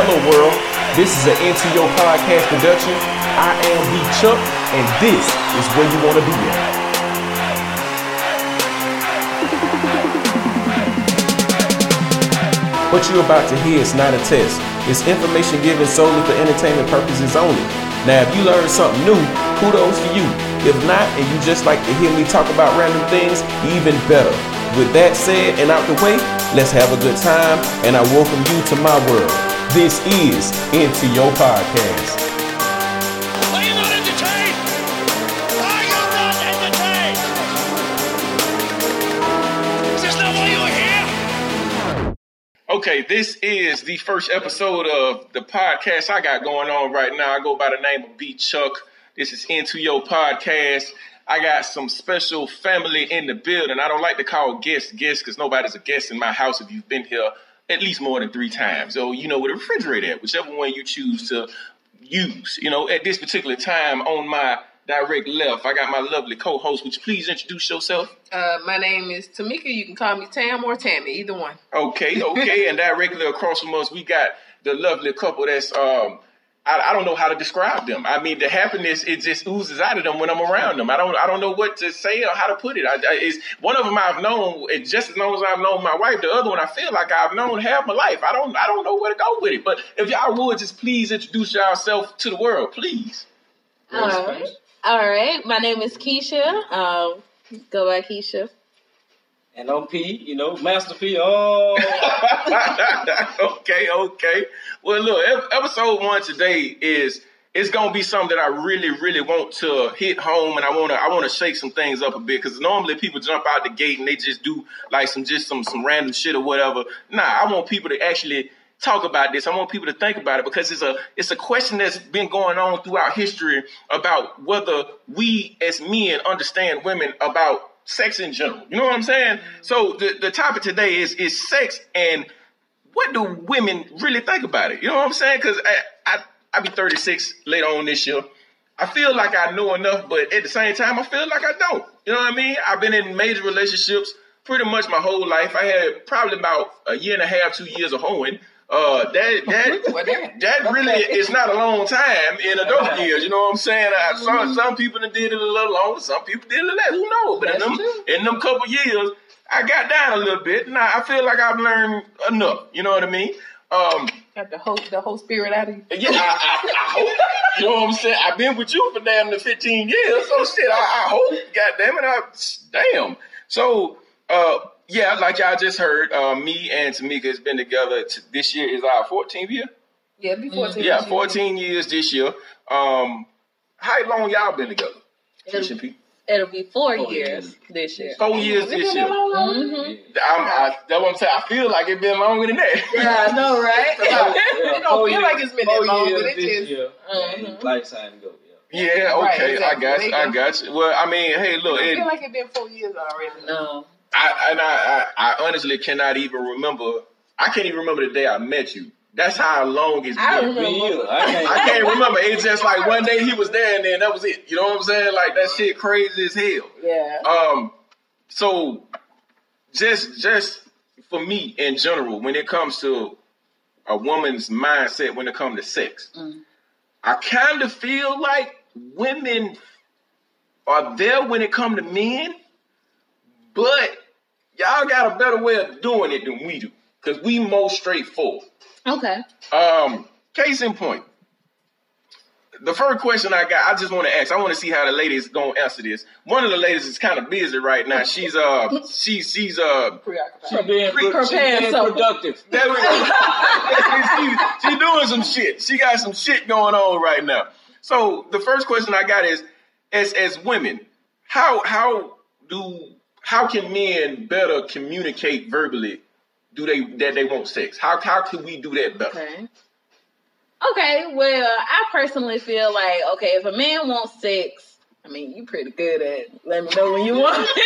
Hello world, this is an NTO podcast production. I am B Chuck, and this is where you want to be at. What you're about to hear is not a test. It's information given solely for entertainment purposes only. Now, if you learned something new, kudos to you. If not, and you just like to hear me talk about random things, even better. With that said and out the way, let's have a good time, and I welcome you to my world. This is Into Your Podcast. Are you not entertained? Are you not entertained? Is this not why you're here? Okay, this is the first episode of the podcast I got going on right now. I go by the name of B Chuck. This is Into Your Podcast. I got some special family in the building. I don't like to call guests guests because nobody's a guest in my house if you've been here at least more than three times. So, you know, with a refrigerator whichever one you choose to use. You know, at this particular time on my direct left, I got my lovely co-host. Would you please introduce yourself? Uh, my name is Tamika. You can call me Tam or Tammy, either one. Okay, okay. and directly across from us, we got the lovely couple that's um I, I don't know how to describe them. I mean, the happiness it just oozes out of them when I'm around them. I don't I don't know what to say or how to put it. I, I, one of them I've known just as long as I've known my wife. The other one I feel like I've known half my life. I don't I don't know where to go with it. But if y'all would just please introduce yourself to the world, please. All right. All right. My name is Keisha. Um, go by Keisha. And on P, you know, Master P. Oh, okay, okay. Well, look, episode one today is it's gonna be something that I really, really want to hit home, and I wanna I wanna shake some things up a bit because normally people jump out the gate and they just do like some just some some random shit or whatever. Nah, I want people to actually talk about this. I want people to think about it because it's a it's a question that's been going on throughout history about whether we as men understand women about sex in general. You know what I'm saying? So the, the topic today is is sex and what do women really think about it? You know what I'm saying? Because I, I I be 36 later on this year. I feel like I know enough, but at the same time, I feel like I don't. You know what I mean? I've been in major relationships pretty much my whole life. I had probably about a year and a half, two years of hoeing. Uh, that that that really is not a long time in adult years. You know what I'm saying? I, some some people that did it a little longer, some people did it less. Who knows? But in them true. in them couple years, I got down a little bit. Now I feel like I've learned enough. You know what I mean? Um, Got the whole the whole spirit out of you. yeah, I, I, I hope. You know what I'm saying? I've been with you for damn near 15 years, so shit. I, I hope. God damn it, I damn. So, uh, yeah, like y'all just heard, uh, me and Tamika has been together. T- this year is our 14th year. Yeah, be 14. Yeah, 14 years this year. Um, how long y'all been together? It'll, Keisha it'll be four, Four years, years. this year. Four years Is this year. Mm-hmm. I'm, I, that's what I'm saying. I feel like it's been longer than that. Yeah, I know, right? It don't feel like it's been that long, but it this just- year, Mhm. lifetime ago. Yeah. Yeah, Right, okay, exactly. I got you. you I go. got you. Well, I mean, hey, look, I it, feel like it's been four years already. No. I and I, I, I honestly cannot even remember. I can't even remember the day I met you. That's how long it's I been. remember. Me either. I can't. I can't remember. It's just like one day he was there and then that was it. You know what I'm saying? Like that shit crazy as hell. Yeah. Um, so just just for me in general, when it comes to a woman's mindset when it comes to sex, Mm. I kind of feel like women are there when it comes to men, but y'all got a better way of doing it than we do because we more straightforward. Okay. Um, case in point. The first question I got, I just want to ask. I want to see how the ladies gonna answer this. One of the ladies is kind of busy right now. She's uh, she's she's uh, Preoccupied. She being, Pre- pro- she being something. productive. there we go. she, she doing some shit. She got some shit going on right now. So the first question I got is, as as women, how how do how can men better communicate verbally? Do they that they want sex? How how can we do that better? Okay. Okay, well, I personally feel like, okay, if a man wants sex, I mean, you pretty good at let me know when you want it.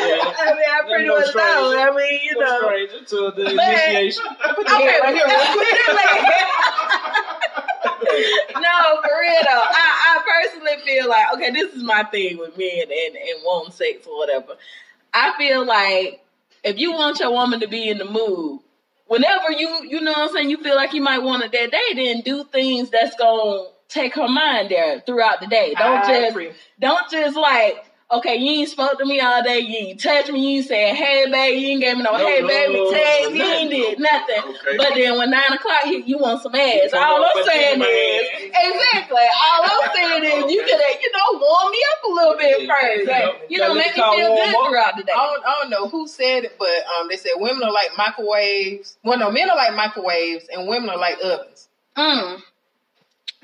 I mean, I pretty No much know. I mean, you No know. stranger to the Man. initiation. Okay, right here no, for real though. I, I personally feel like okay, this is my thing with men and and wanting sex or whatever. I feel like if you want your woman to be in the mood, whenever you you know what I'm saying, you feel like you might want it that day, then do things that's gonna take her mind there throughout the day. Don't I just agree. don't just like okay, you ain't spoke to me all day, you ain't touched me, you ain't said hey baby, you ain't gave me no, No, hey no, baby no, text, no, you ain't nothing. did nothing. Okay. But then when nine o'clock hit, you want some ass. All I'm saying is exactly. All I'm saying is you could have, you know, warm me up a little bit Yeah. first. Yeah. You know, Gotta make me feel car good warm throughout the day. I don't, I don't know who said it, but um, they said women are like microwaves. Well, no, men are like microwaves, and women are like ovens. Mm.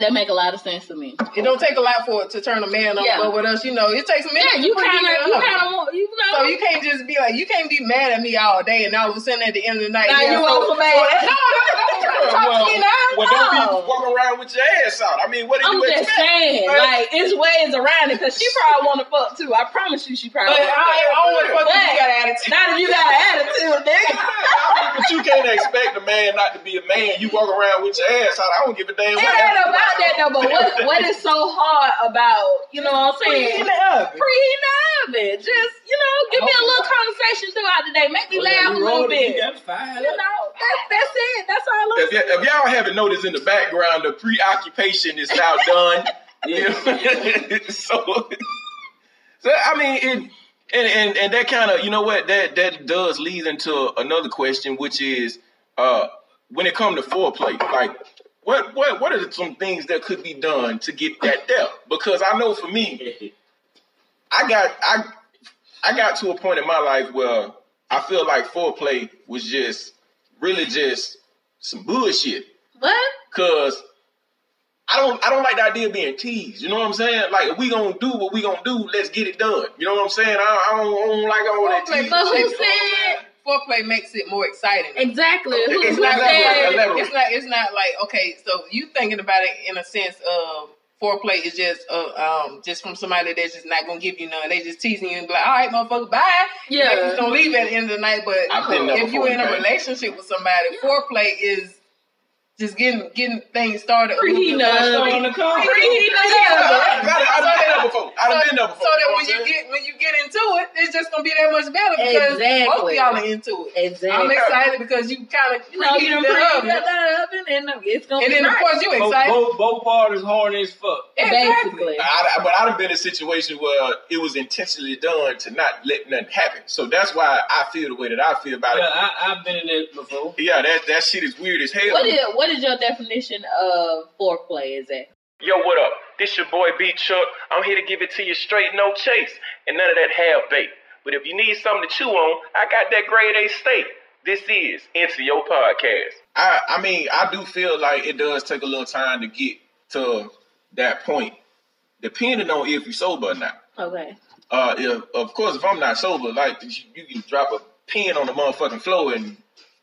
That make a lot of sense to me. It don't take a lot for it to turn a man on, Yeah. but with us, you know, it takes a minute. Yeah, you kind of, you kind of want, you know. So you can't just be like, you can't be mad at me all day, and all of a sudden at the end of the night, Now yeah, you so- want some so- ass. No, no, don't try to talk well, to me well, don't be No. walking around with your ass out. I mean, what do I'm you just saying, But- like it's ways around it because she probably want to fuck too. I promise you, she But probably. I, I don't want to fuck with you. Got an attitude. Not if you got an attitude, nigga. I mean, but you can't expect a man not to be a man. You walk around with your ass out. I don't give a damn It what. ain't about that though. But what what is so hard about you know what I'm saying? in the oven. Preheating the oven. Just you know, give me a little conversation throughout the day. Make me Oh, yeah, laugh a little bit. You got You know, that, that's it. That's all I'm If, y- if y'all haven't noticed in the background, the preoccupation is now done. You so, so I mean, it, and and and that kind of you know what that that does lead into another question, which is uh when it comes to foreplay, like what what what are some things that could be done to get that depth? Because I know for me, I got I I got to a point in my life where I feel like foreplay was just really just some bullshit. What? Cause I don't I don't like the idea of being teased. You know what I'm saying? Like if we gonna do what we gonna do, let's get it done. You know what I'm saying? I, I, don't, I don't like all that teasing. But who shit, you know what I'm said-? Foreplay makes it more exciting. Exactly. Who, It's not that said? way. Elaborate. It's not. It's not like okay. So you thinking about it in a sense of foreplay is just uh, um just from somebody that's just not gonna give you none. They just teasing you and be like, all right, motherfucker, bye. Yeah. They just gonna leave at the end of the night. But I've been there if you before, in a relationship with somebody, foreplay is just getting getting things started. a little Preheating bit the oven. the. Preheating the I, oven. I, I've been there before. I've so, been there before. so that when you get when you get into it, it's just gonna be that much better because Exactly. both of y'all are into it. Exactly. I'm excited because you kind of You know, you done the preheated oven. that oven, and it's gonna and be then of course you excited. both, both parties horny as fuck. Basically. I, I- but I done been in a situation where it was intentionally done to not let nothing happen. So that's why I feel the way that I feel about Yeah, it. I, I've been in that before. Yeah, that that shit is weird as hell. What is what is your definition of foreplay? Is it? Yo, what up? This your boy B Chuck. I'm here to give it to you straight, no chase, and none of that half bait. But if you need something to chew on, I got that grade A steak. This is Into Your Podcast. I, I mean, I do feel like it does take a little time to get to that point, depending on if you're sober or not. Okay. Uh, if, of course, if I'm not sober, like you, you can drop a pin on the motherfucking floor and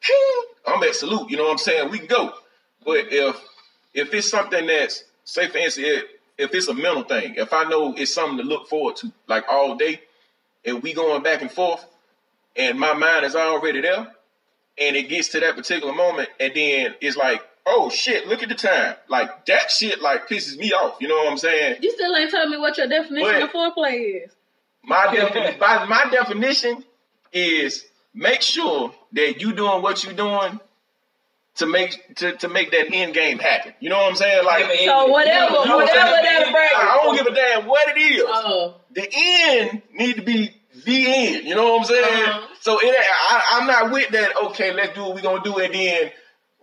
I'm at salute. You know what I'm saying? We can go. But if if it's something that's say for instance, if, it's a mental thing, if I know it's something to look forward to, like all day, and we going back and forth, and my mind is already there, and it gets to that particular moment, and then it's like, oh shit, look at the time. Like that shit like pisses me off. You know what I'm saying? You still ain't telling me what your definition But- of foreplay is. My definition, my, my definition is make sure that you doing what you doing to make to, to make that end game happen. You know what I'm saying? Like So whatever, You know what I'm whatever that brings. I don't give a damn what it is. Oh, the end need to be the end. You know what I'm saying? Uh-huh. So it, I, I'm not with that. Okay, let's do what we're gonna do, and then,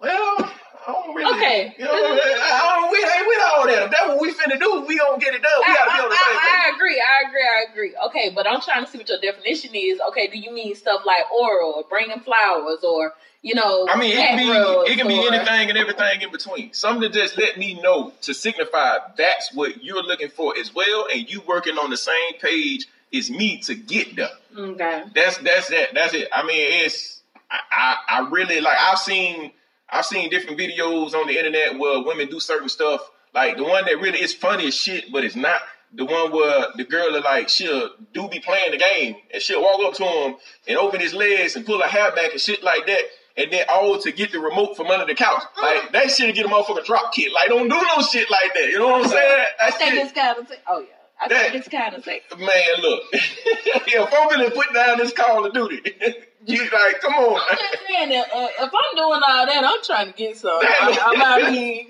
well, I don't really. Okay. You know, I don't. We ain't with all that. If that's what we finna do, we gonna get it done. We I, gotta be on the same I, page. I, I agree. I agree. I agree. Okay, but I'm trying to see what your definition is. Okay, do you mean stuff like oral or bringing flowers or you know? I mean, it can be it can be or- anything and everything in between. Something to just let me know to signify that's what you're looking for as well, and you working on the same page as me to get there. Okay. That's that's it. That's it. I mean, it's I, I I really like. I've seen I've seen different videos on the internet where women do certain stuff. Like the one that really is funny as shit, but it's not. The one where the girl is like she'll do be playing the game and she'll walk up to him and open his legs and pull her hair back and shit like that. And then all to get the remote from under the couch. Like mm. that shit get a motherfucking drop kick. Like don't do no shit like that. You know what I'm saying? I That think shit- it's kind of. Oh yeah. I That- think it's kind of sexy. Man, look. if I'm gonna put down this Call of Duty, You like, come on. I'm just saying that uh, if I'm doing all that, I'm trying to get some. I'm, I'm out here,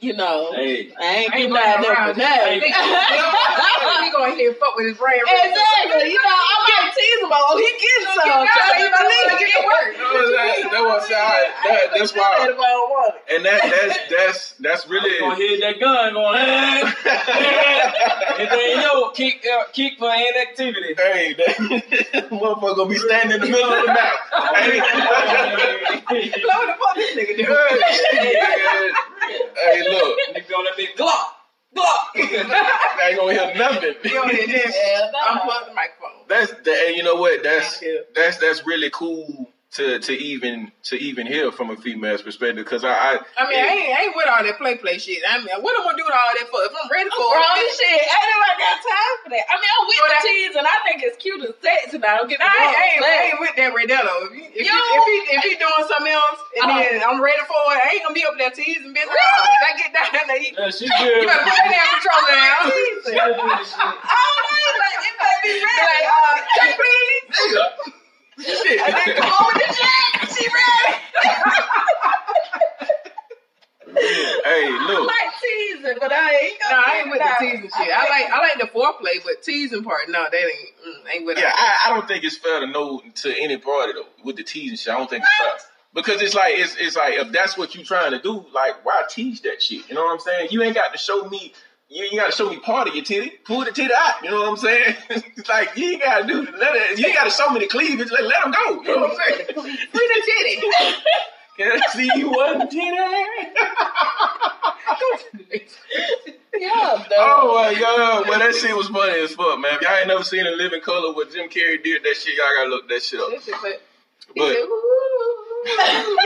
you know. Hey, I ain't Ain't getting going out there around. for nothing. He going here and fuck with his brain. Exactly. You know, I might tease him, oh, he getting some. Now Try you to better believe get to work. No, that, that was that, that, that's why, if I don't want it. and that that's that's that's you gonna hit that gun going, hey, and then yo, kick, uh, kick for inactivity. Hey, that motherfucker gonna be standing in the middle of the map. Hey, Blow the fuck this nigga do. hey, look, Nigga on that big Glock, Glock. I ain't gonna hear nothing. You know, and then Yeah, no. unplug the microphone. That's that, and you know what? That's that's that's really cool to to even to even hear from a female's perspective because I, I I mean, I ain't, I ain't with all that play play shit. I mean, what am I gonna do with all that for? If I'm ready for Bro, it, shit, I ain't nobody got time for that. I mean, I'm with But the I- teens, and I think it's cute and sexy. Now, don't get me I ain't, I ain't, I ain't with that right there though. If, you, if, Yo. you, if he if he doing something else and Uh-huh. then I'm ready for it, I ain't gonna be up there teasing bitch. Really? If I get down there, you, Yeah, she you better put that damn controller down. She good with. I don't know, like, it might be Be ready. like, uh, please. Nigga. Shit. and then come on with the check. She ready. hey, I look. like teasing, but I ain't No, gonna I ain't with the teasing shit. I like I like the foreplay, but teasing part, no, that ain't mm, ain't with Yeah, it. I, I don't think it's fair to know to any party though with the teasing shit. I don't think it's fair. Because it's like it's it's like if that's what you trying to do, like why tease that shit? You know what I'm saying? You ain't got to show me. You ain't got to show me part of your titty. Pull the titty out. You know what I'm saying? it's like you ain't got to do. Let it, you ain't got to show me the cleavage. Let, let them go. You know what I'm saying? Free the titty. Can I see you one titty? Yeah, Though. Oh my god, well that shit was funny as fuck, man. If y'all ain't never seen In Living Color what Jim Carrey did that shit, y'all gotta look that shit up. But he But said, "Ooh."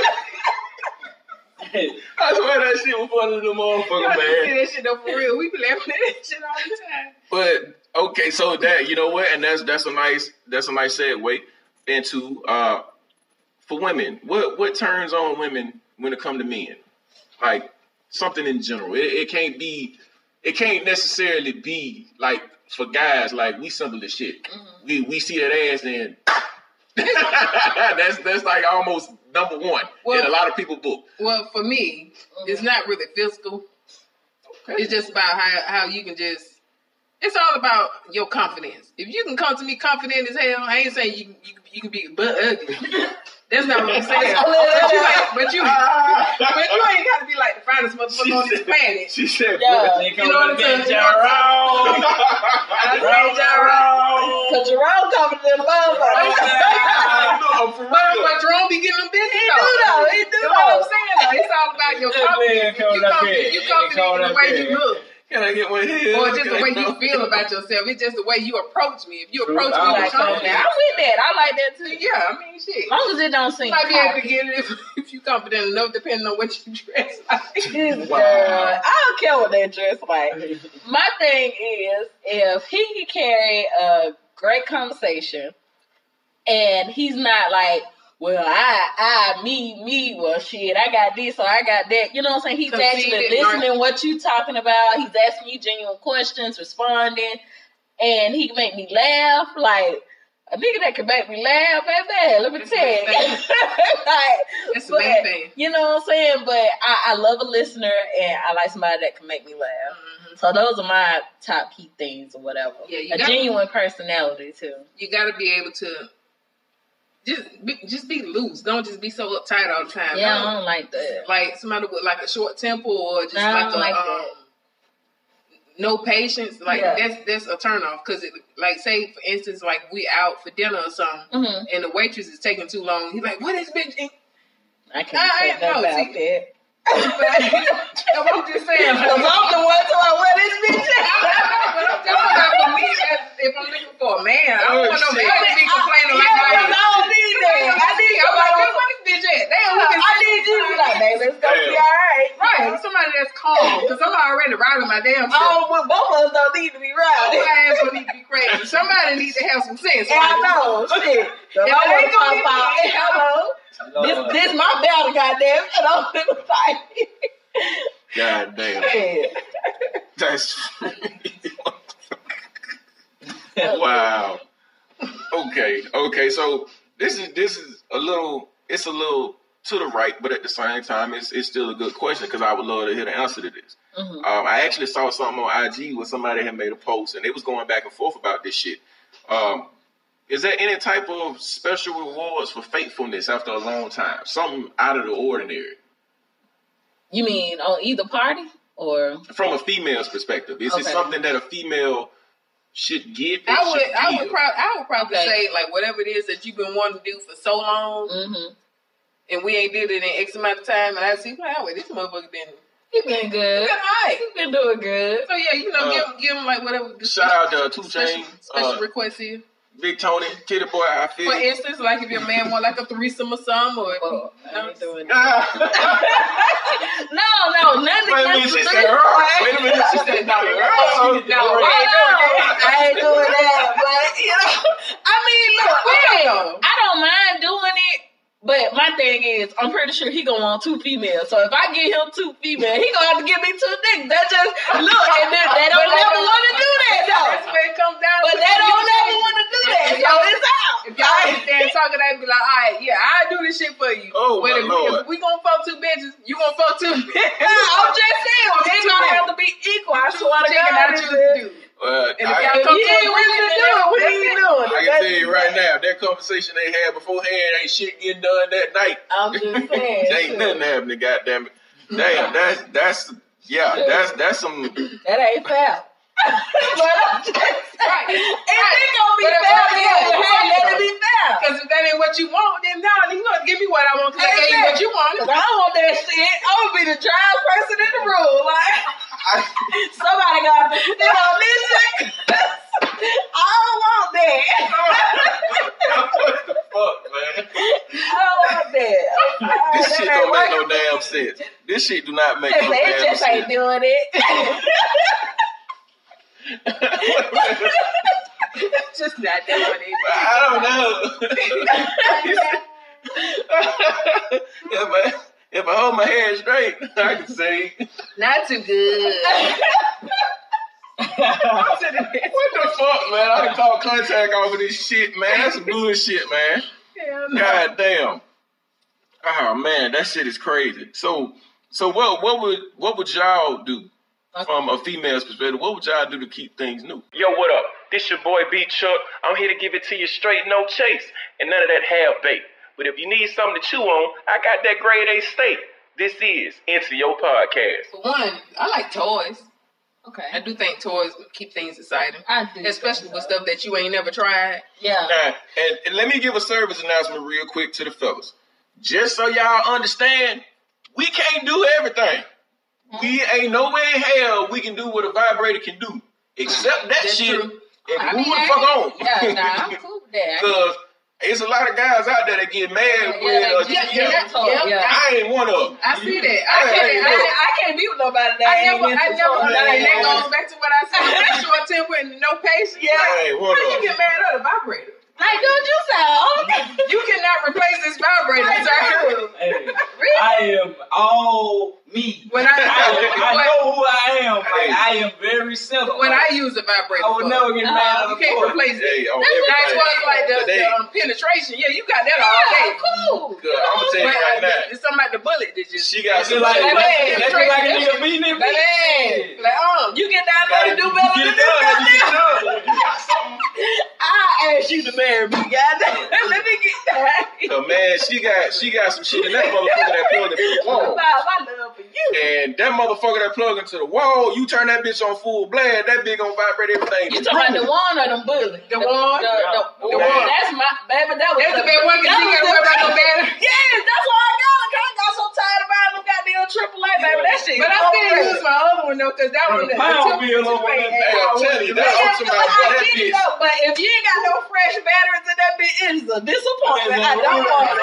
I swear that shit was funny to the motherfucker, gotta see that shit though for real. We be laughing at that shit all the time. But okay, so that you know what, and that's that's a nice that's a nice segue into uh for women. What what turns on women when it come to men? Like something in general. It, it can't be it can't necessarily be like for guys like we simple as shit. We we see that ass and that's that's like almost number one in Well- a lot of people book. Well, for me, it's not really physical. It's just about how how you can just. It's all about your confidence. If you can come to me confident as hell, I ain't saying you you, you can be butt ugly. That's not what I'm saying. Uh-huh. but you, ain't, but you, but you ain't got to be like the finest motherfucker on this planet. She said, Yeah. You know what I'm saying? Jerome. I say Jerome. Cause Jerome coming to the motherfucker. for But, but Jerome be getting them busy He do though. He do You know what I'm saying though? It's all about your That confidence. You up confident, you confident in the way you look. Can I get one here? Or just the way you feel about yourself. It's just the way you approach me. If you True. approach I me like with oh, that. I'm with that. I like that too. yeah, I mean, shit. As long as it don't seem You might be able to get it if, if you confident enough, depending on what you dress like. Wow. girl, I don't care what they dress like. My thing is, if he can carry a great conversation, and he's not like, well, I, I, me, me, well, shit, I got this or I got that. You know what I'm saying? He's actually listening what you talking about. He's asking you genuine questions, responding, and he can make me laugh. Like a nigga that can make me laugh, baby. Let me That's tell you. like, That's the but, main thing. You know what I'm saying? But I, I love a listener and I like somebody that can make me laugh. Mhm. So those are my top key things or whatever. Yeah, a got- genuine personality too. You got to be able to just be, just be loose. Don't just be so uptight all the time. Yeah, No. I don't like that. like somebody with like a short temper or just I like a like um, no patience. Like Yeah. that's that's a turn off because it like say for instance like we out for dinner or something hmm and the waitress is taking too long. He's like, "What is bitch?" I can't I say ain't nothing know, about see- that. I'm just saying. Cause I'm the one to like, where this bitch at? but I'm just saying for me, if I'm looking for a man, I don't Oh, want no man to be complaining like yeah, I because. I don't need that. I need I'm like, where this bitch at? Damn, we can I need you to be like, baby, it's gonna be alright. Right, somebody that's calm, because I'm already riding my damn self. Oh, well, both of us don't need to be My right. ass don't need to be crazy. Somebody needs to have some sense. And I know, shit. If I ain't gonna be Hello. This, this my battle, goddamn. And I'm gonna fight. God damn. Yeah. That's wow. Okay, okay. So this is this is a little. It's a little to the right, but at the same time, it's it's still a good question because I would love to hear the answer to this. Mhm. Um, I actually saw something on IG where somebody had made a post and it was going back and forth about this shit. Um, is there any type of special rewards for faithfulness after a long time? Something out of the ordinary You mean on either party or? from a female's perspective? Is it something that a female should get? I would, should I would, give? I would probably Okay. say like whatever it is that you've been wanting to do for so long, Mm-hmm. and we ain't did it in X amount of time, and I see, wow, wait, this motherfucker been He been good. good, alright. He been doing good. So yeah, you know, Uh, give him, give him like whatever. the Shout out to Two special, Chain, special uh, request is. Big Tony, Tity Boi. I feel. For instance, like if your man want like a threesome or something, or Well, I ain't doing that. No, no, nothing Wait a minute, she the said, three. "Girl." Wait a minute, she said, "No, girl." No, Wait. we ain't doing that. I ain't doing that, but you know, I mean, look, We hey, don't. I don't mind doing it, but my thing is, I'm pretty sure he gonna want two females. So if I get him two females, he gonna have to give me two niggas. That just look, and then they don't But never that- want to do that That's where it comes down. But to. they don't You- never want to do that, so it's out. If y'all sit there and talking, they be like, all right, yeah, I do this shit for you. Oh, but my if, Lord. if we gonna fuck two bitches, you gonna fuck two bitches. I'm just saying, they gonna have to be equal. I swear to Chicken, I choose to do. Well, And if I, y'all come he to ain't willing to what that's he it. doing? I can tell you right now, that conversation they had beforehand ain't shit getting done that night. I'm just saying. ain't nothing happening. Goddamn it! Damn, that's that's yeah, that's that's some. That ain't fair. But I'm just saying, Right. if it gonna be But fair, yeah, hey, let it be fair. Because if that ain't what you want, then no, you gonna give me what I want because I gave you what you wanted. Cause I don't want that shit. I'm gonna be the dry person in the room. Like somebody got to sit on this. I don't want that. what the fuck, man? I don't want that. This shit don't make no damn sense. This shit do not make no say it damn just ain't doing it. Just not doing it. I don't know. if I if I hold my head straight, I can see. Not too good. what the fuck, man? I can call contact over this shit, man. That's bullshit, man. Hell no. God damn. Oh man, that shit is crazy. So so what what would what would y'all do from a female's perspective? What would y'all do to keep things new? Yo, what up? This your boy B Chuck. I'm here to give it to you straight, no chase, and none of that half bait. But if you need something to chew on, I got that grade A steak. This is Into Your Podcast. For one, I like toys. Okay. I do think toys keep things exciting. I do. Especially with stuff that you ain't never tried. Yeah. Now, and, and let me give a service announcement real quick to the fellas. Just so y'all understand, we can't do everything. We ain't no way in hell we can do what a vibrator can do. Except that That's shit true. and I move mean, the fuck on. Yeah, nah, I'm cool with that. Cause it's a lot of guys out there that get mad Yeah, with they uh, get- yeah, yeah, yeah, yeah. I ain't one of them. I see that. I Hey, can't. hey, I, look. I can't be with nobody that I ain't never- into I never- toys. Yeah, that goes back to what I said: short temper and no patience. Yeah. I ain't one How of you them. get mad at a vibrator? Like, dude, you sound You cannot replace this vibrator, sir. Hey, I am all me. When I- I, I know who I am. Like, I am very simple. When I use a vibrator, I would never get mad at you a can't toy. replace it. Hey, on That's everything. why it's like the, the um, penetration. Yeah, you got that all day. cool. Good. I'm gonna tell you But right uh, now. it's something about the bullet that just. She got That's some like, shit. Like, that's, that's like a nigga beating it. Like, um, You get down there Gotta and do better than it this. You get done. You got something. I asked you to marry me, goddamn. Let me get that. So man, she got she got some shit in that motherfucker that plugged into the wall. About my love for you. And that motherfucker that plugged into the wall, you turn that bitch on full blast, that bitch gonna vibrate everything. You talking about the one or them bullies? The one? The, the, The the one. That's my baby. That was That's the the bad one because you gotta the- worry about no battery. Yes, that's why I got I got so tired of buying them goddamn triple A, baby. That shit. But I still use my other one though, because that one the the power tip- bill tip over ain't there, eight I'm hours. telling you, Yeah, that I'm about I boy, that get it bitch. though, but if you ain't got no fresh batteries in that bitch, it is a disappointment. I don't want it.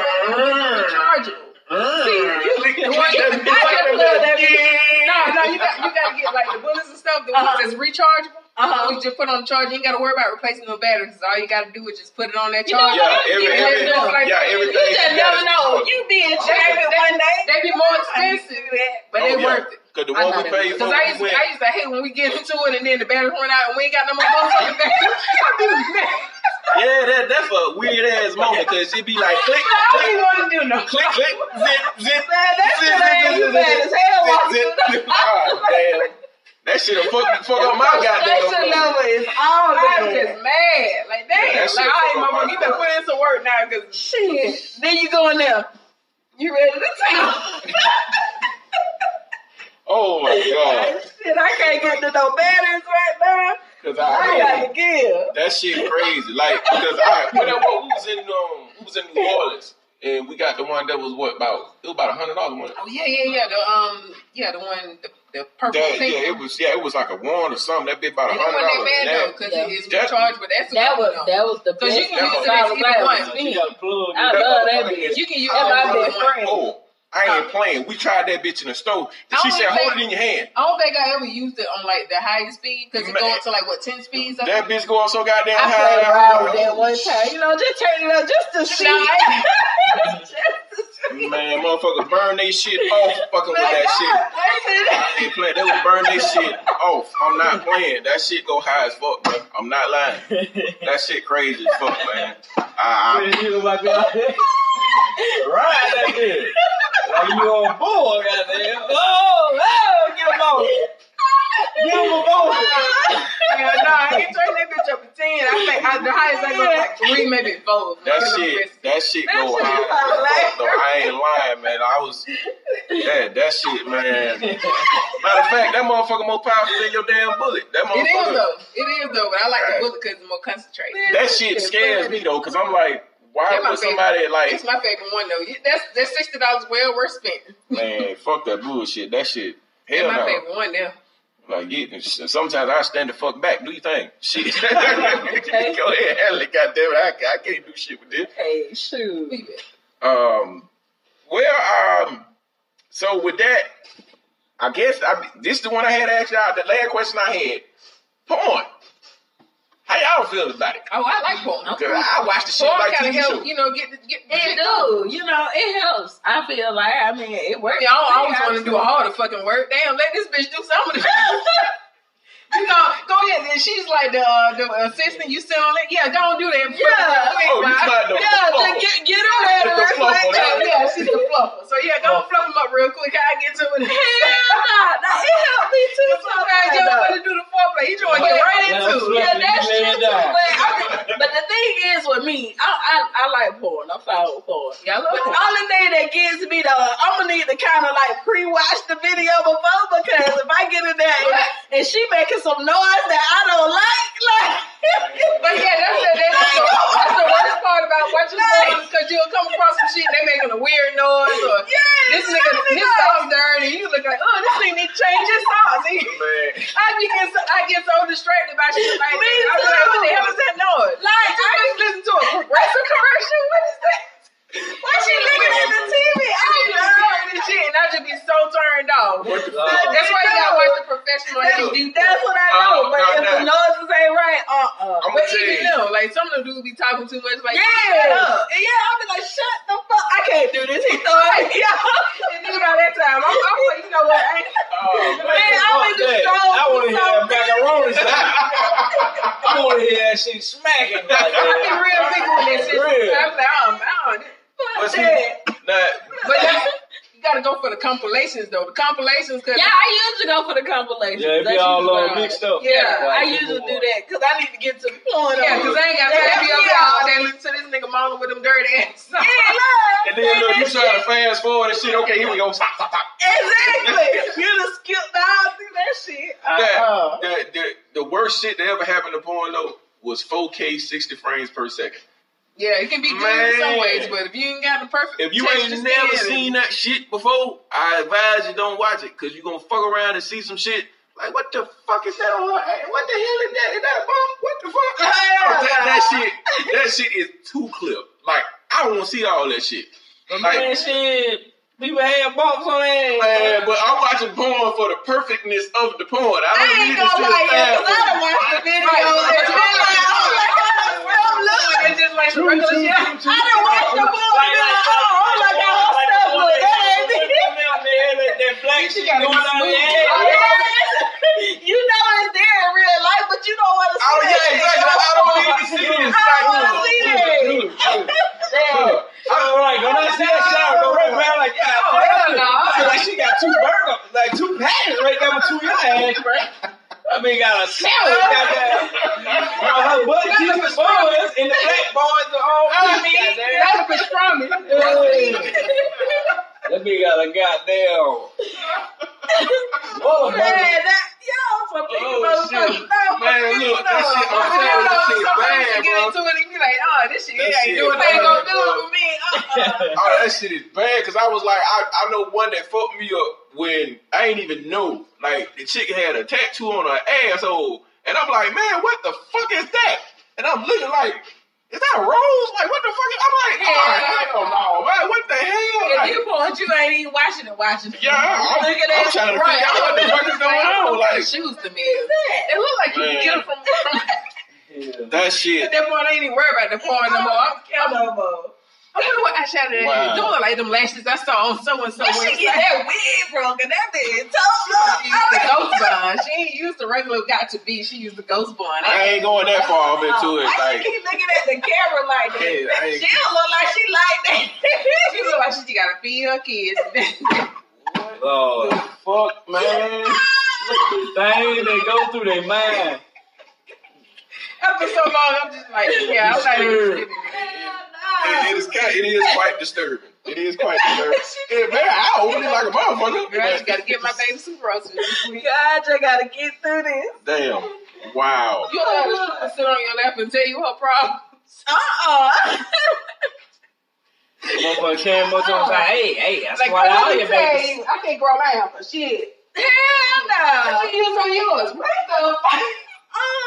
Rechargeable. See, you, You I want that just love that bitch. No, no, you got you gotta get like the bullets and stuff, the Uh-huh. ones that's rechargeable. Uh-huh. You just put on the charger. You ain't gotta worry about replacing no batteries. All you gotta do is just put it on that You know what? Yeah, every, Yeah, every, like- yeah, You just never know. You be in They, one day. they be more expensive, but they Oh, worth it. Cause the I one we that. paid for, Cause I used, went. I used to hate when we get into it and then the batteries run out and we ain't got no more motherfucking batteries. I be mad. Yeah, that that's a weird ass moment because it be like click, I don't even click, want to do no. click, click, zip, zip. Man, that zip, shit ain't zip, you zip, bad zip, as hell zip, zip, zip. the Ah, damn. That shit fuck, fuck up my goddamn. Frustration level is all I'm just mad. Like, damn. Yeah, that like, all right, fuck my motherfucker, you better put in some work now because Shit. Then you go in there. You ready to take? Oh my god. Shit, I can't get to no batteries right now. Cause I I, got to give. that shit crazy. Like, cause I, when I, we was in um, we was in New Orleans, and we got the one that was what about it was about a hundred dollars one. Oh yeah, yeah, yeah. The um, yeah, the one, the, the purple That, pink. yeah, it was yeah, it was like a one or something. That bit about a And it hundred wasn't that bad though, dollars. because Yeah. it is That- recharged, but that's a That good was one, that was the 'Cause you can use it as either one. spin. You gotta plug I love that bitch. You can use That's my all best one. friend. Oh, I ain't playing. We tried that bitch in the store. And she said, "Hold it in your hand." I don't think I ever used it on like the highest speed because it Man. up to like what ten speeds. I That think? bitch going so goddamn I high. played around with that one time. You know, just turn it up just to see. No, I- just to see. Man, motherfucker, burn they shit off fucking with that shit. I ain't playing. They would burn their shit off. I'm not playing. That shit go high as fuck, bro. I'm not lying. That shit crazy as fuck, man. I, Pretty nigga might be out there. Ride that bitch. Like you on board, goddamn. Oh, oh, get him on. Get him on. Yeah, no, I can turn that bitch up to ten. I think I, the highest I go is like three, maybe four. that Because shit, that shit That go shit high. is as though. I ain't lying, man. I was, that, that shit, man. Matter of fact, that motherfucker more powerful than your damn bullet. That motherfucker. It is though. It is though, but I like Right. the bullet because it's more concentrated. that shit scares me though, cause I'm like, why Yeah, my would somebody like, It's my favorite one though. That's that's sixty dollars well worth spending. man, fuck that bullshit. That shit, That's hell my no. favorite one now. Like, yeah, sometimes I stand the fuck back. Do you think? Shit. Go ahead, hell, goddamn it, I, I can't do shit with this. Hey, shoot. Um, well, um, so with that, I guess I, this is the one I had asked y'all. The last question I had, porn. How y'all feel about it? Oh, I like porn. 'Cause I watch the shit Porn like kind of TV help, shows. you know, get the- get the It shit do. You know, it helps. I feel like, I mean, it works. Yeah, I don't always want to do all the fucking work. Damn, let this bitch do some of the shit. You know, go ahead. And she's like the uh, the assistant you sent on it. Yeah, don't do that. Yeah. Oh, you talking about Yeah, the just get, get it ready The real fluffer, Yeah, yeah, she's the fluffer. So yeah, go fluff them up real quick. I get to it? Hell nah, nah, it helped me too. Sometimes you don't want to do the foreplay. You just want to get right into it. Yeah, that's true it too. down. But, but the thing is with me, I, I I like porn. I'm fine with porn. Yeah, But the only thing that gets me though, I'm gonna need to kind of like pre-watch the video before because if I get in there and, and she making some noise that I don't like, like. But yeah, that's the, that's, the, that's the worst part about watching porn because you'll come across some shit they making a weird noise or Yeah, this nigga his sauce dirty. You look like, oh, this thing need to change his sauce. Man, I be get so, I get so distracted by shit like Me that. I be like, what the too. hell is that noise? Like, I just listen to a progressive commercial. What is that? Why she looking at the TV? I I be know. hearing this shit and I just be so turned off. what the Uh, fuck? That's why you gotta watch the professional That's, HD. that's what I know. Oh, but if no. the noises ain't right, uh uh I'm But gonna even you. know, like some of them dudes be talking too much. Like, Yeah, shut up. yeah, I'll be like, shut the fuck. I can't do this. He throw it. Yeah. And think about that time. I'm, I'm like, you know what? I ain't, Oh, Man, man. I'm in the Fuck I want to for hear that some macaroni sound. I want to hear that shit smacking. I be real big with that shit. I'm like, oh, man. But see, that. now, But that, you gotta go for the compilations though. The compilations, cause Yeah, I usually go for the compilations. Yeah, it be all uh, mixed up. Yeah, Like, I usually do that because I need to get to the point. yeah, cause. I ain't got time to be up there all day listening to this nigga moaning with them dirty ass. Yeah, and then look, you try to fast forward and shit. Okay, here we go. Stop, stop, stop. Exactly. you done skipped all through that shit. That, Uh-uh. the, the, the worst shit that ever happened to porn though was 4K 60 frames per second. Yeah, it can be good in some ways, but if you ain't got the perfect, If you texture ain't never seen that shit before, I advise you don't watch it because you're gonna fuck around and see some shit. Like what the fuck is that on her? Hey, What the hell is that? Is that a bump? What the fuck? Oh, that, that shit, that shit is too clip. Like I don't want to see all that shit. But Like, man, shit, people have bumps on their Man, but I'm watching porn for the perfectness of the porn. I I don't ain't need to gonna see lie, the because I style. done watched the video Right it's just like some regular shit. I done watched the movie. Like, like, oh, oh I'm like, that whole stuff was that ain't me. That black shit going on You know it's there in real life, but you don't want to oh, see it. Oh yeah, exactly. I don't want to see it. I don't want to see it. I don't when I see that shower, go right around like, yeah, oh, hell like, she got two burgers, like two patties right there with two your right? I mean, got a salad, I was like, I, I know one that fucked me up when I ain't even know. Like the chick had a tattoo on her asshole, and I'm like, man, what the fuck is that? And I'm looking like, is that a rose? Like, what the fuck? Is, I'm like, oh, hell no, man, what the hell? At Like, this point, you ain't even watching it, watching it. yeah, I'm, Look at I'm trying to Right. figure out what the fuck is going on. Like shoes to me. It look like you can get them from, from that shit. at that point. I ain't even worried about the porn no more. I'm, I'm, no more. I wonder what eyeshadow that Wow. is. Them look like them lashes I saw on so and so. Where she get that wig from? Cause that bitch told up. She used the ghost bun. She ain't used the regular got to be. She used the ghost bun. I ain't going that far up into it. Why Like, she keep looking at the camera like that? Hey, she don't look like she like that. She look like she got to feed her kids. Lord. fuck, man. Things that go through their mind. After so long, I'm just like, yeah, I'm not even kidding. It, it is kind, it is quite disturbing. It is quite disturbing. Yeah, man, I open it like a motherfucker. Girl, I just got to get my baby some groceries this week. God, you gotta get through this. Damn. Wow. You let a stripper sit on your lap and tell you her problems. Uh-uh. Motherfucker came up to him and hey, hey, I Like, swallow oh, all your tell babies. I can't grow my hair for shit. Hell no. What is on yours? What the fuck?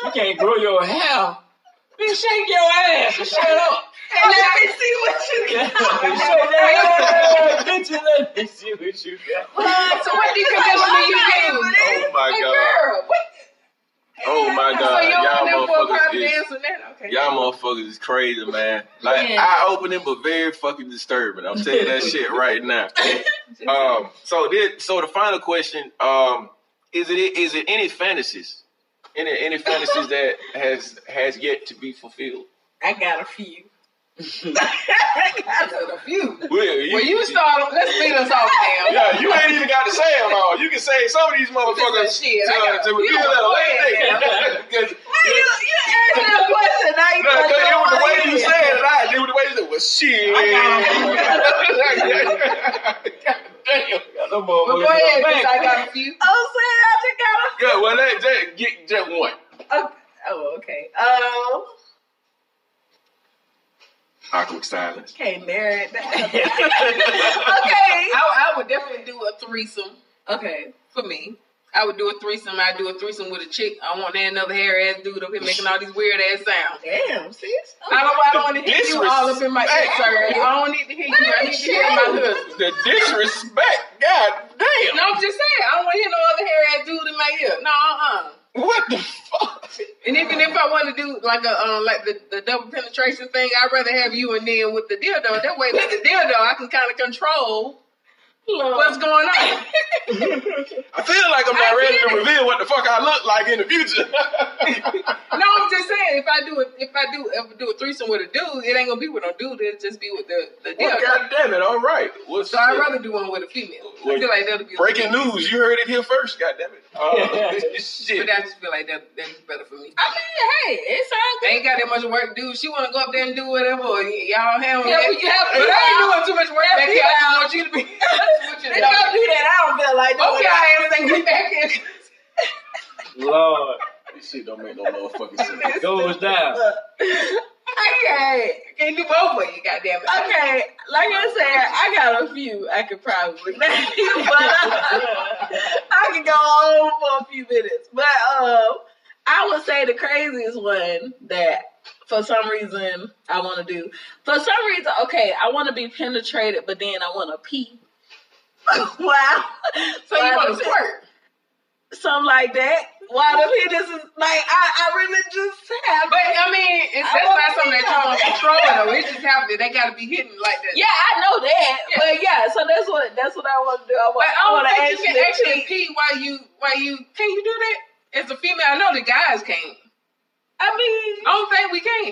You can't grow your hair. Bitch, shake your ass and shut up. And let me see what you Shake got. your ass, bitch, let me see what you got. So what deep conditioner you use? Oh my Hey, god. girl, what? Oh my god. you don't Y'all know for a motherfuckers is dance and that? Okay. y'all motherfuckers is crazy, man. Like Yeah. eye opening but very fucking disturbing. I'm saying that shit right now. Um so this so the final question, um, is it is it any fantasies? Any any fantasies that has has yet to be fulfilled? I got a few. I got a few. Well, you, Well, you start. Let's beat us off now. Yeah, you ain't even got to say them all. You can say some of these motherfuckers Shit, to, I got- to you reveal that later. Because you, you asked me a question. Now you no, because it was the way you said it. I did with the way you said, well, shit. God damn. But go ahead, in the 'cause back. I got a few. I'm saying I just got a Good. Well, let just get just one. Oh, oh, okay. Um, Awkward silence. can't narrow it okay. I, I would definitely do a threesome Okay. for me. I would do a threesome. I'd do a threesome with a chick. I want that another hair ass dude up here making all these weird ass sounds. Damn, sis. I don't, I don't want to hear you all up in my ear, sir. I don't need to hear you. I need to hear my husband. The disrespect. God damn. No, I'm just saying. I don't want to hear no other hair ass dude in my ear. No, uh-uh. What the fuck? And even if I want to do like a um, like the, the double penetration thing, I'd rather have you and then with the dildo. That way, with the dildo, I can kind of control what's going on. I feel like I'm not I ready to it. reveal what the fuck I look like in the future. No, I'm just saying if I do it, if I do ever do a threesome with a dude, it ain't gonna be with no dude. It'll just be with the the well, dildo. God damn it! All right. What's So I'd rather do one with a female. I feel like that'll be breaking news? You heard it here first. God damn it! Uh, shit. But I just feel like that that's better for me. I mean, hey, it sounds I good. ain't got that much work to do. She want to go up there and do whatever. Or y'all handle Yeah, that. but you have to but I ain't doing too much work back here. I just want you to be. I just want you If to y'all do that, I don't feel like doing Okay, that. I am thinking back in. Lord, This shit don't make no motherfucking sense. goes down. Okay. Can't do both of you, goddamn it. Okay, like I said, I got a few I could probably name, but uh, I could go on for a few minutes. But um, I would say the craziest one that for some reason I want to do. For some reason, okay, I want to be penetrated, but then I want to pee. wow. So you want to squirt? Something like that. Why the penis is like I, I really just have But I mean, it's, I that's not something that you want to control though. It just happens. They got to be hitting like that. Yeah, I know that, Yeah. but yeah, so that's what that's what I want to do. I want, But I I don't to think you can actually, actually pee while you while you can you do that as a female. I know the guys can't. I mean, I don't think we can.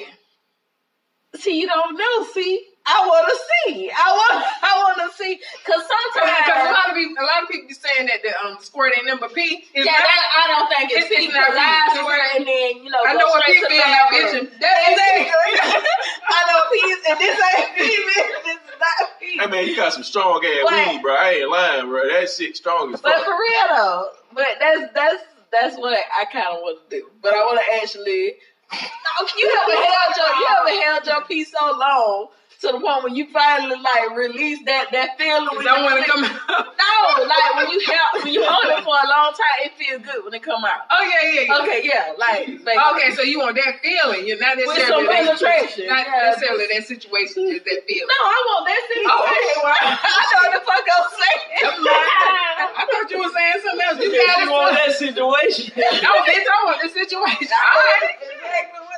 see, you don't know. See, I I want to see. I want. I want to see because sometimes Because a sometimes. lot of people, a lot of people be saying that the um, squirt ain't number P. Is Yeah, not- that, I don't think it's It's- it's people. not I P. swear, and then you know, I go know what straight P to feel the like, bitch. That is Exactly. I know P, and this ain't P. bitch. This is not P. Hey man, you got some strong ass What? weed, bro. I ain't lying, bro. That shit strong as But fuck. for real though, but that's that's that's what I kind of want to do. But I want to actually. No, you ever held your you ever held your piece so long to the point when you finally like release that that feeling. when don't want to come out. No, like when you held when you hold it for a long time, it feels good when it come out. Oh yeah, yeah, yeah. Okay, yeah, like basically. Okay, so you want that feeling. You're not necessarily With some that, penetration. not Yeah. necessarily that situation, is that feeling. No, I want that oh. situation. Okay, I know what the fuck I'm saying. Never mind. I thought you were saying something else. You got You want that situation? No, bitch, I want the situation. All right. exactly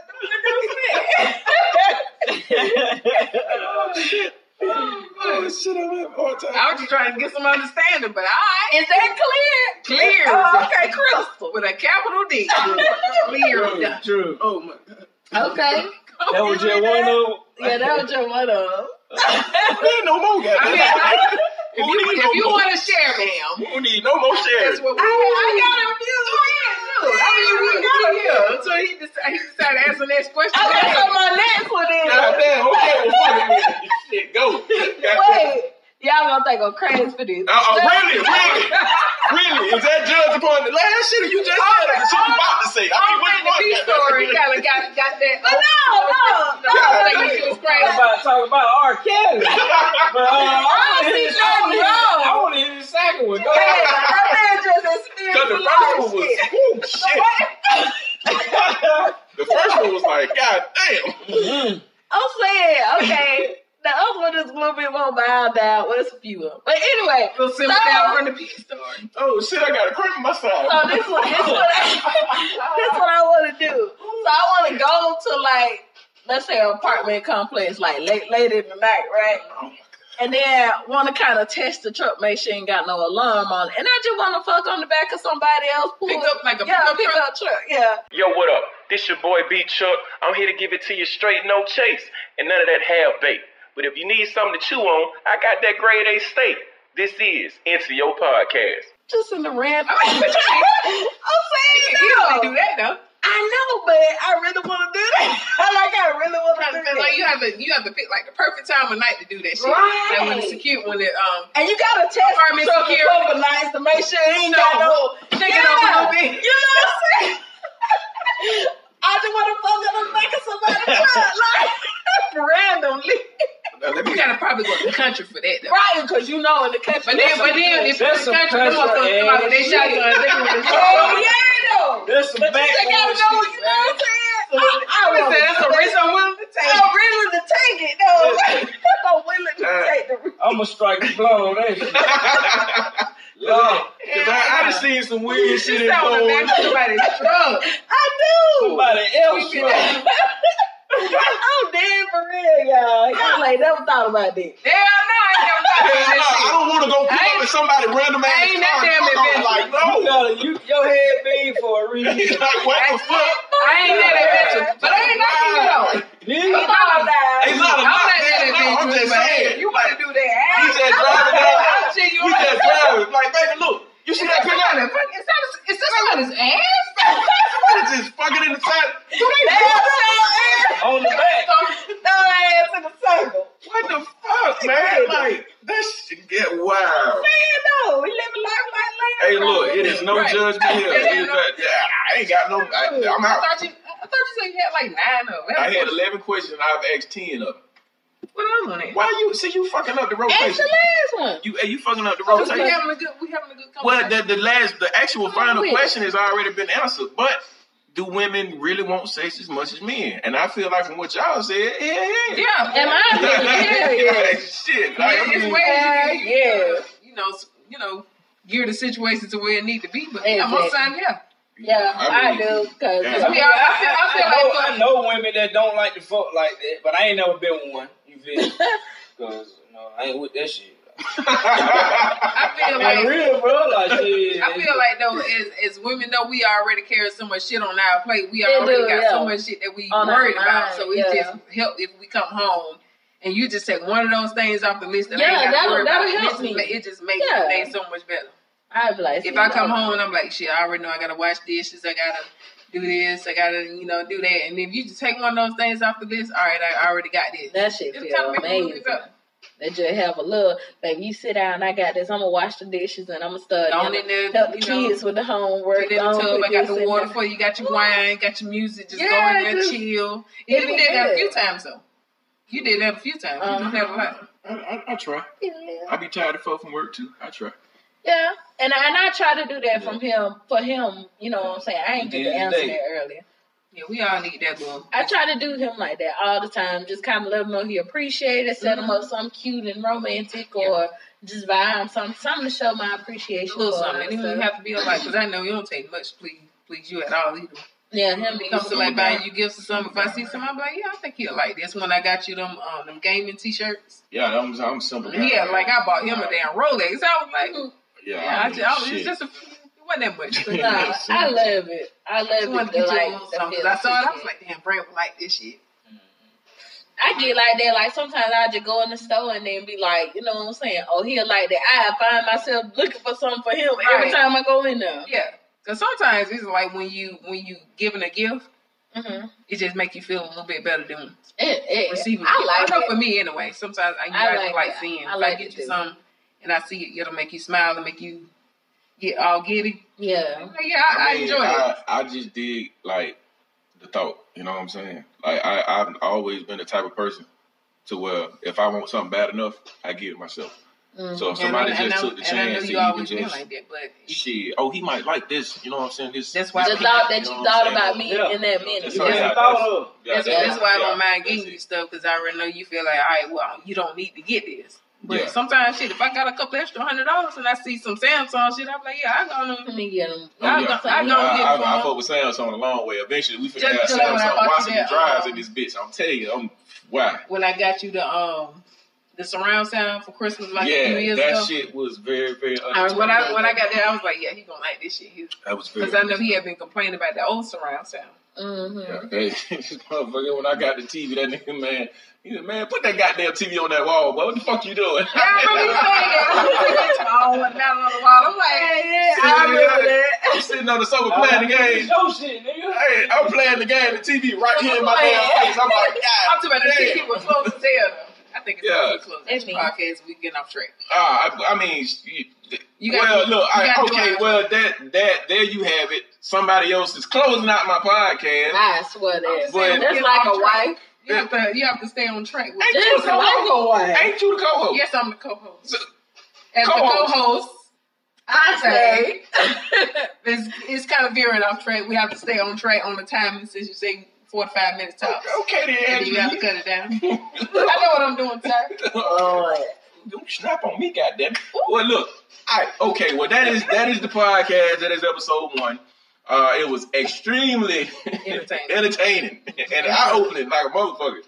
what I'm. Oh shit, I'm having a hard time. I was just trying to get some understanding, but all right. Is that clear? Clear. Oh, okay, crystal. With a capital D. Clear. True. Oh my god. Okay. That was just one of Yeah, that was your one of. There ain't no more, I mean, goddamn. if you, if you want to share, ma'am, We don't need no more shares. that's what we I, I got a few. I mean, we, we, yeah. Until he, decided, he decided to answer the next question. Okay, so my next one is. Okay, well fuck it. Shit, go. Wait, y'all gonna think I'm crazy for this? Uh, uh, really, really, really? Is that judged upon the last shit you just said? Or the shit you about to say? I I mean, don't which the one? Story kind of got, got that. But no, no, no. I think she was crazy. about talk about R. Kelly. But uh, I want to see hear the second one. wrong. I want to hear the second one. Go ahead. that man just Because experienced the first one was, shit. whoo, shit. The first one was like, God damn. I'm saying, okay. The other one is a little bit more mild down. Well, it's a few of them. But anyway, Little simmer so- down from the P story. Oh shit, I got a cramp in my side. So this what this what I, this what I want to do. So I want to go to like let's say an apartment complex like late late in the night, right? Oh. And then want to kind of test the truck, make sure it ain't got no alarm on it. And I just want to fuck on the back of somebody else. Pick up like a yeah, pickup pick truck? truck. Yeah. Yo, what up? This your boy B Chuck. I'm here to give it to you straight, no chase, and none of that half bait. But if you need something to chew on, I got that grade A steak. This is Into Your Podcast. Just in the random. I mean, but you can- I'm saying you can easily no. do that though. I know, but I really want to do that. I like I really want to do Because like you have to you have to pick like the perfect time of night to do that shit. Right. Like when it's secure, when it um And you gotta test the truck a security. couple nights to make sure it ain't No, got no shake it up a little bit. You know what I'm saying? I just want to fuck on the back of somebody's truck, like randomly. Now, let me you gotta probably go to the country for that though. Right, because you know in the country. But then, but then if That's it's the some country, them country come out with their ass shotguns. They gonna oh yeah, though. There's some But you just gotta know, shit, you know what I'm saying? I, I I want said that's a risk I'm willing to take. I'm willing to take it, though. I'm willing to Uh, take the risk. I'm gonna strike the blow on that shit. Lord. Cause I, I done seen some weird shit in sat on the back of somebody's truck. I do. Somebody else truck. I'm dead for real, y'all. Y'all ain't never thought about this. Hell no, I ain't never thought about no, that I don't want to go pull up ain't- in somebody random ass I ain't that car. damn and fuck off. Like, adventurous. You no. you, your head big for a reason. like, what the fuck? I ain't that adventurous, but I ain't knocking you though. Nigga, Come on now. It's not a I'm not that man. No, I'm adventurous, just but saying. hey, you want to do that? We just driving down. I'll chill you just driving. Like, baby, look. You see that picture? Is that is that somebody's ass? Somebody just fucking in the side. Do they They have to have on the back. throw their ass in a circle. What the fuck, man? Like, that shit get wild. Man, no, we living life like land. Hey, look, it is no Right. judgment here. Yeah, It is no. not- yeah, I ain't got no. I, I'm I out. thought you. I thought you said you had like nine of them. I had 11 questions. I've asked 10 of them. What other one? is? Why you see you fucking up the That's rotation? the last one. You you fucking up the Oh, we having a good. We having a good Well, the, the last, the actual final with it. question has already been answered. But do women really want sex as much as men? And I feel like from what y'all said, yeah, yeah. yeah. Am I? Yeah, yeah. Like, shit. Like, I It's mean, ways Yeah, you yeah. you know, you know, gear the situation to where it need to be. But yeah, most Exactly. times, yeah. Yeah, I, believe do. Cause Yeah. I mean, I, I feel, I feel I know, like I know women that don't like to fuck like that, but I ain't never been one. You feel? Because, you know, I ain't with that shit. I feel Like, like real, bro. Like, shit. I feel like though, as, as women though, we already carry so much shit on our plate. We already do, got yeah. so much shit that we On worried about. So it yeah. just help if we come home and you just take one of those things off the list. And Yeah, I that'll- that'll it. help It just me. ma- It just makes Yeah. the day so much better. I'd be like, If I come home and I'm like, shit, I already know I gotta wash dishes, I gotta do this, I gotta, you know, do that. And if you just take one of those things off the list, all right, I already got this. that shit It'll feel kinda make it a little amazing. bit better. They just have a little, baby, you sit down, I got this, I'm gonna wash the dishes and I'm gonna start Gone you in know, there, help the you know, kids with the homework. Get in the gone tub, put I got the in water for you, got your wine, got your music, just go Yeah, in there, just- chill. it You be did that a few times though. You did that a few times. You Uh-huh. did that a. I, I, I try. Yeah. I be tired of fuck from work too. I try. Yeah, and I, and I try to do that from him for him. You know what I'm saying? I ain't get He to did his answer day. that earlier. Yeah, we all need that little. I try to do him like that all the time. Just kind of let him know he appreciate it. Set him up something cute and romantic, or just buy him something, something to show my appreciation. a little for something. him It and don't have to be a lot because I know you don't take much please please you at all either. Yeah, him When be it comes to like buying you gifts or something, if I see something, I'm like, yeah, I think he'll like this. When I got you them um, them gaming t-shirts, Yeah, I'm I'm simple. guy. yeah, like I bought him a damn Rolex. I was like, Yeah, yeah, I mean, just, I, it's just a, it wasn't that much. But, Nah, I love it. I love just wanted it. to get the, you like, the something. 'cause feel I saw it, I was like, damn, Brand would like this shit. I get like that. Like sometimes I just go in the store and then be like, you know what I'm saying? Oh, he'll like that. I find myself looking for something for him every Right. time I go in there. Yeah, because sometimes it's like when you when you giving a gift, Mm-hmm. it just make you feel a little bit better than It, it, receiving. I it. like I know it. for me anyway. Sometimes I, you I I like like seeing. I if like I get you too. Something and I see it, it'll make you smile and make you get all giddy. Yeah. Yeah, I, I, mean, enjoy it. I, I just dig like the thought. You know what I'm saying? Like I, I've always been the type of person to where if I want something bad enough, I get it myself. Mm. So if somebody I- just and I- took the and I know chance, you and always you been just like that, but shit. Oh, he might like this. You know what I'm saying? This. that's why. The thought that You you know what thought about me Yeah. in that minute. That's You all just Yeah, thought that's- of. Yeah, That's, that's- that's why I don't mind that's getting you stuff because I already know you feel like, all right, well, you don't need to get this. But Yeah. sometimes, shit, if I got a couple extra hundred dollars and I see some Samsung shit, I'm like, yeah, I Let gonna. me get him. Oh, I yeah. go- I I, go and get I, it from I, fuck with Samsung a long way. Eventually, we finna Just have because when I Samsung bought you drives um, in this bitch. I'm telling you, I'm why. When I got you the um the surround sound for Christmas like a few yeah, years that ago. shit was very, very. I, when I when I got there, I was like, yeah, he gonna like this shit. that was. Because I know he had been complaining about the old surround sound. Mm-hmm. Yeah, hey, this motherfucker, when I got the TV, that nigga, man, he said, man, put that goddamn TV on that wall, boy. What the fuck you doing? Yeah, I remember you saying that. oh, went down on the wall. I'm like, yeah, I remember that. I'm sitting on the sofa playing the game. Show shit, nigga. Hey, I'm playing the game, the TV right here in my damn face. I'm like, God. I'm talking about the. TV was close as hell. though. I think it's Yeah. yeah. close. It's This me. podcast, we getting off track. Ah, I, I mean, you, You well, gotta- look, you I, okay, well, that that there you have it. Somebody else is closing out my podcast. I swear that. But- That's like a wife. You have to, you have to stay on track with. Ain't you Just the like co-host? a wife. Ain't you the co-host? Yes, I'm the co-host. So- As the co-host. co-host, I say. it's, it's kind of veering off track. We have to stay on track on the timing since you say four to five minutes tops. Okay, then, And you have to cut it down. I know what I'm doing, sir. Lord. Don't snap on me, goddamn. Well, look, All right, okay. Well, that is that is the podcast. That is episode one. Uh, it was extremely Entertaining. entertaining and eye opening like a motherfucker.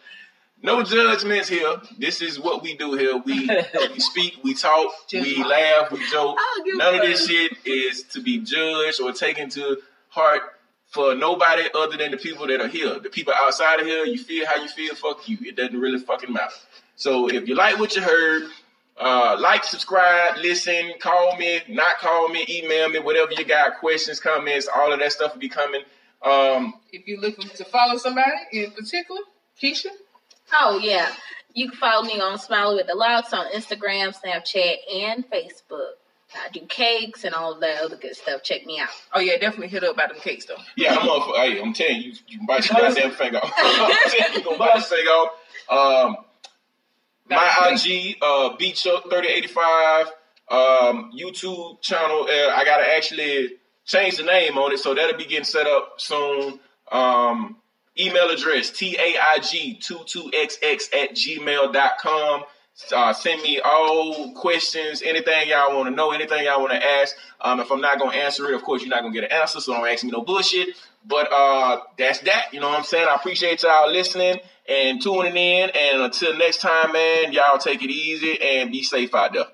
No judgments here. This is what we do here. We we speak, we talk, we Just- laugh, we joke. I don't give a None of this shit is to be judged or taken to heart for nobody other than the people that are here. The people outside of here, you feel how you feel, fuck you. It doesn't really fucking matter. So if you like what you heard, uh, like, subscribe, listen, call me, not call me, email me, whatever you got, questions, comments, all of that stuff will be coming. Um, If you're looking to follow somebody in particular, Keisha, Oh yeah. You can follow me on Smiley with the Locks on Instagram, Snapchat, and Facebook. I do cakes and all that other good stuff. Check me out. oh yeah, definitely hit up about them cakes though. yeah, I'm up hey, I'm telling you, you can bite your goddamn finger off. I'm telling you, you gonna bite your finger off. Um, my IG, uh, Chuck3085, um, YouTube channel. Uh, I gotta actually change the name on it, so that'll be getting set up soon. Um, email address taig22xx at gmail.com. Uh, send me all questions, anything y'all want to know, anything y'all want to ask. Um, if I'm not gonna answer it, of course you're not gonna get an answer, so don't ask me no bullshit. But uh, that's that. You know what I'm saying? I appreciate y'all listening and tuning in. And until next time, man, y'all take it easy and be safe out there.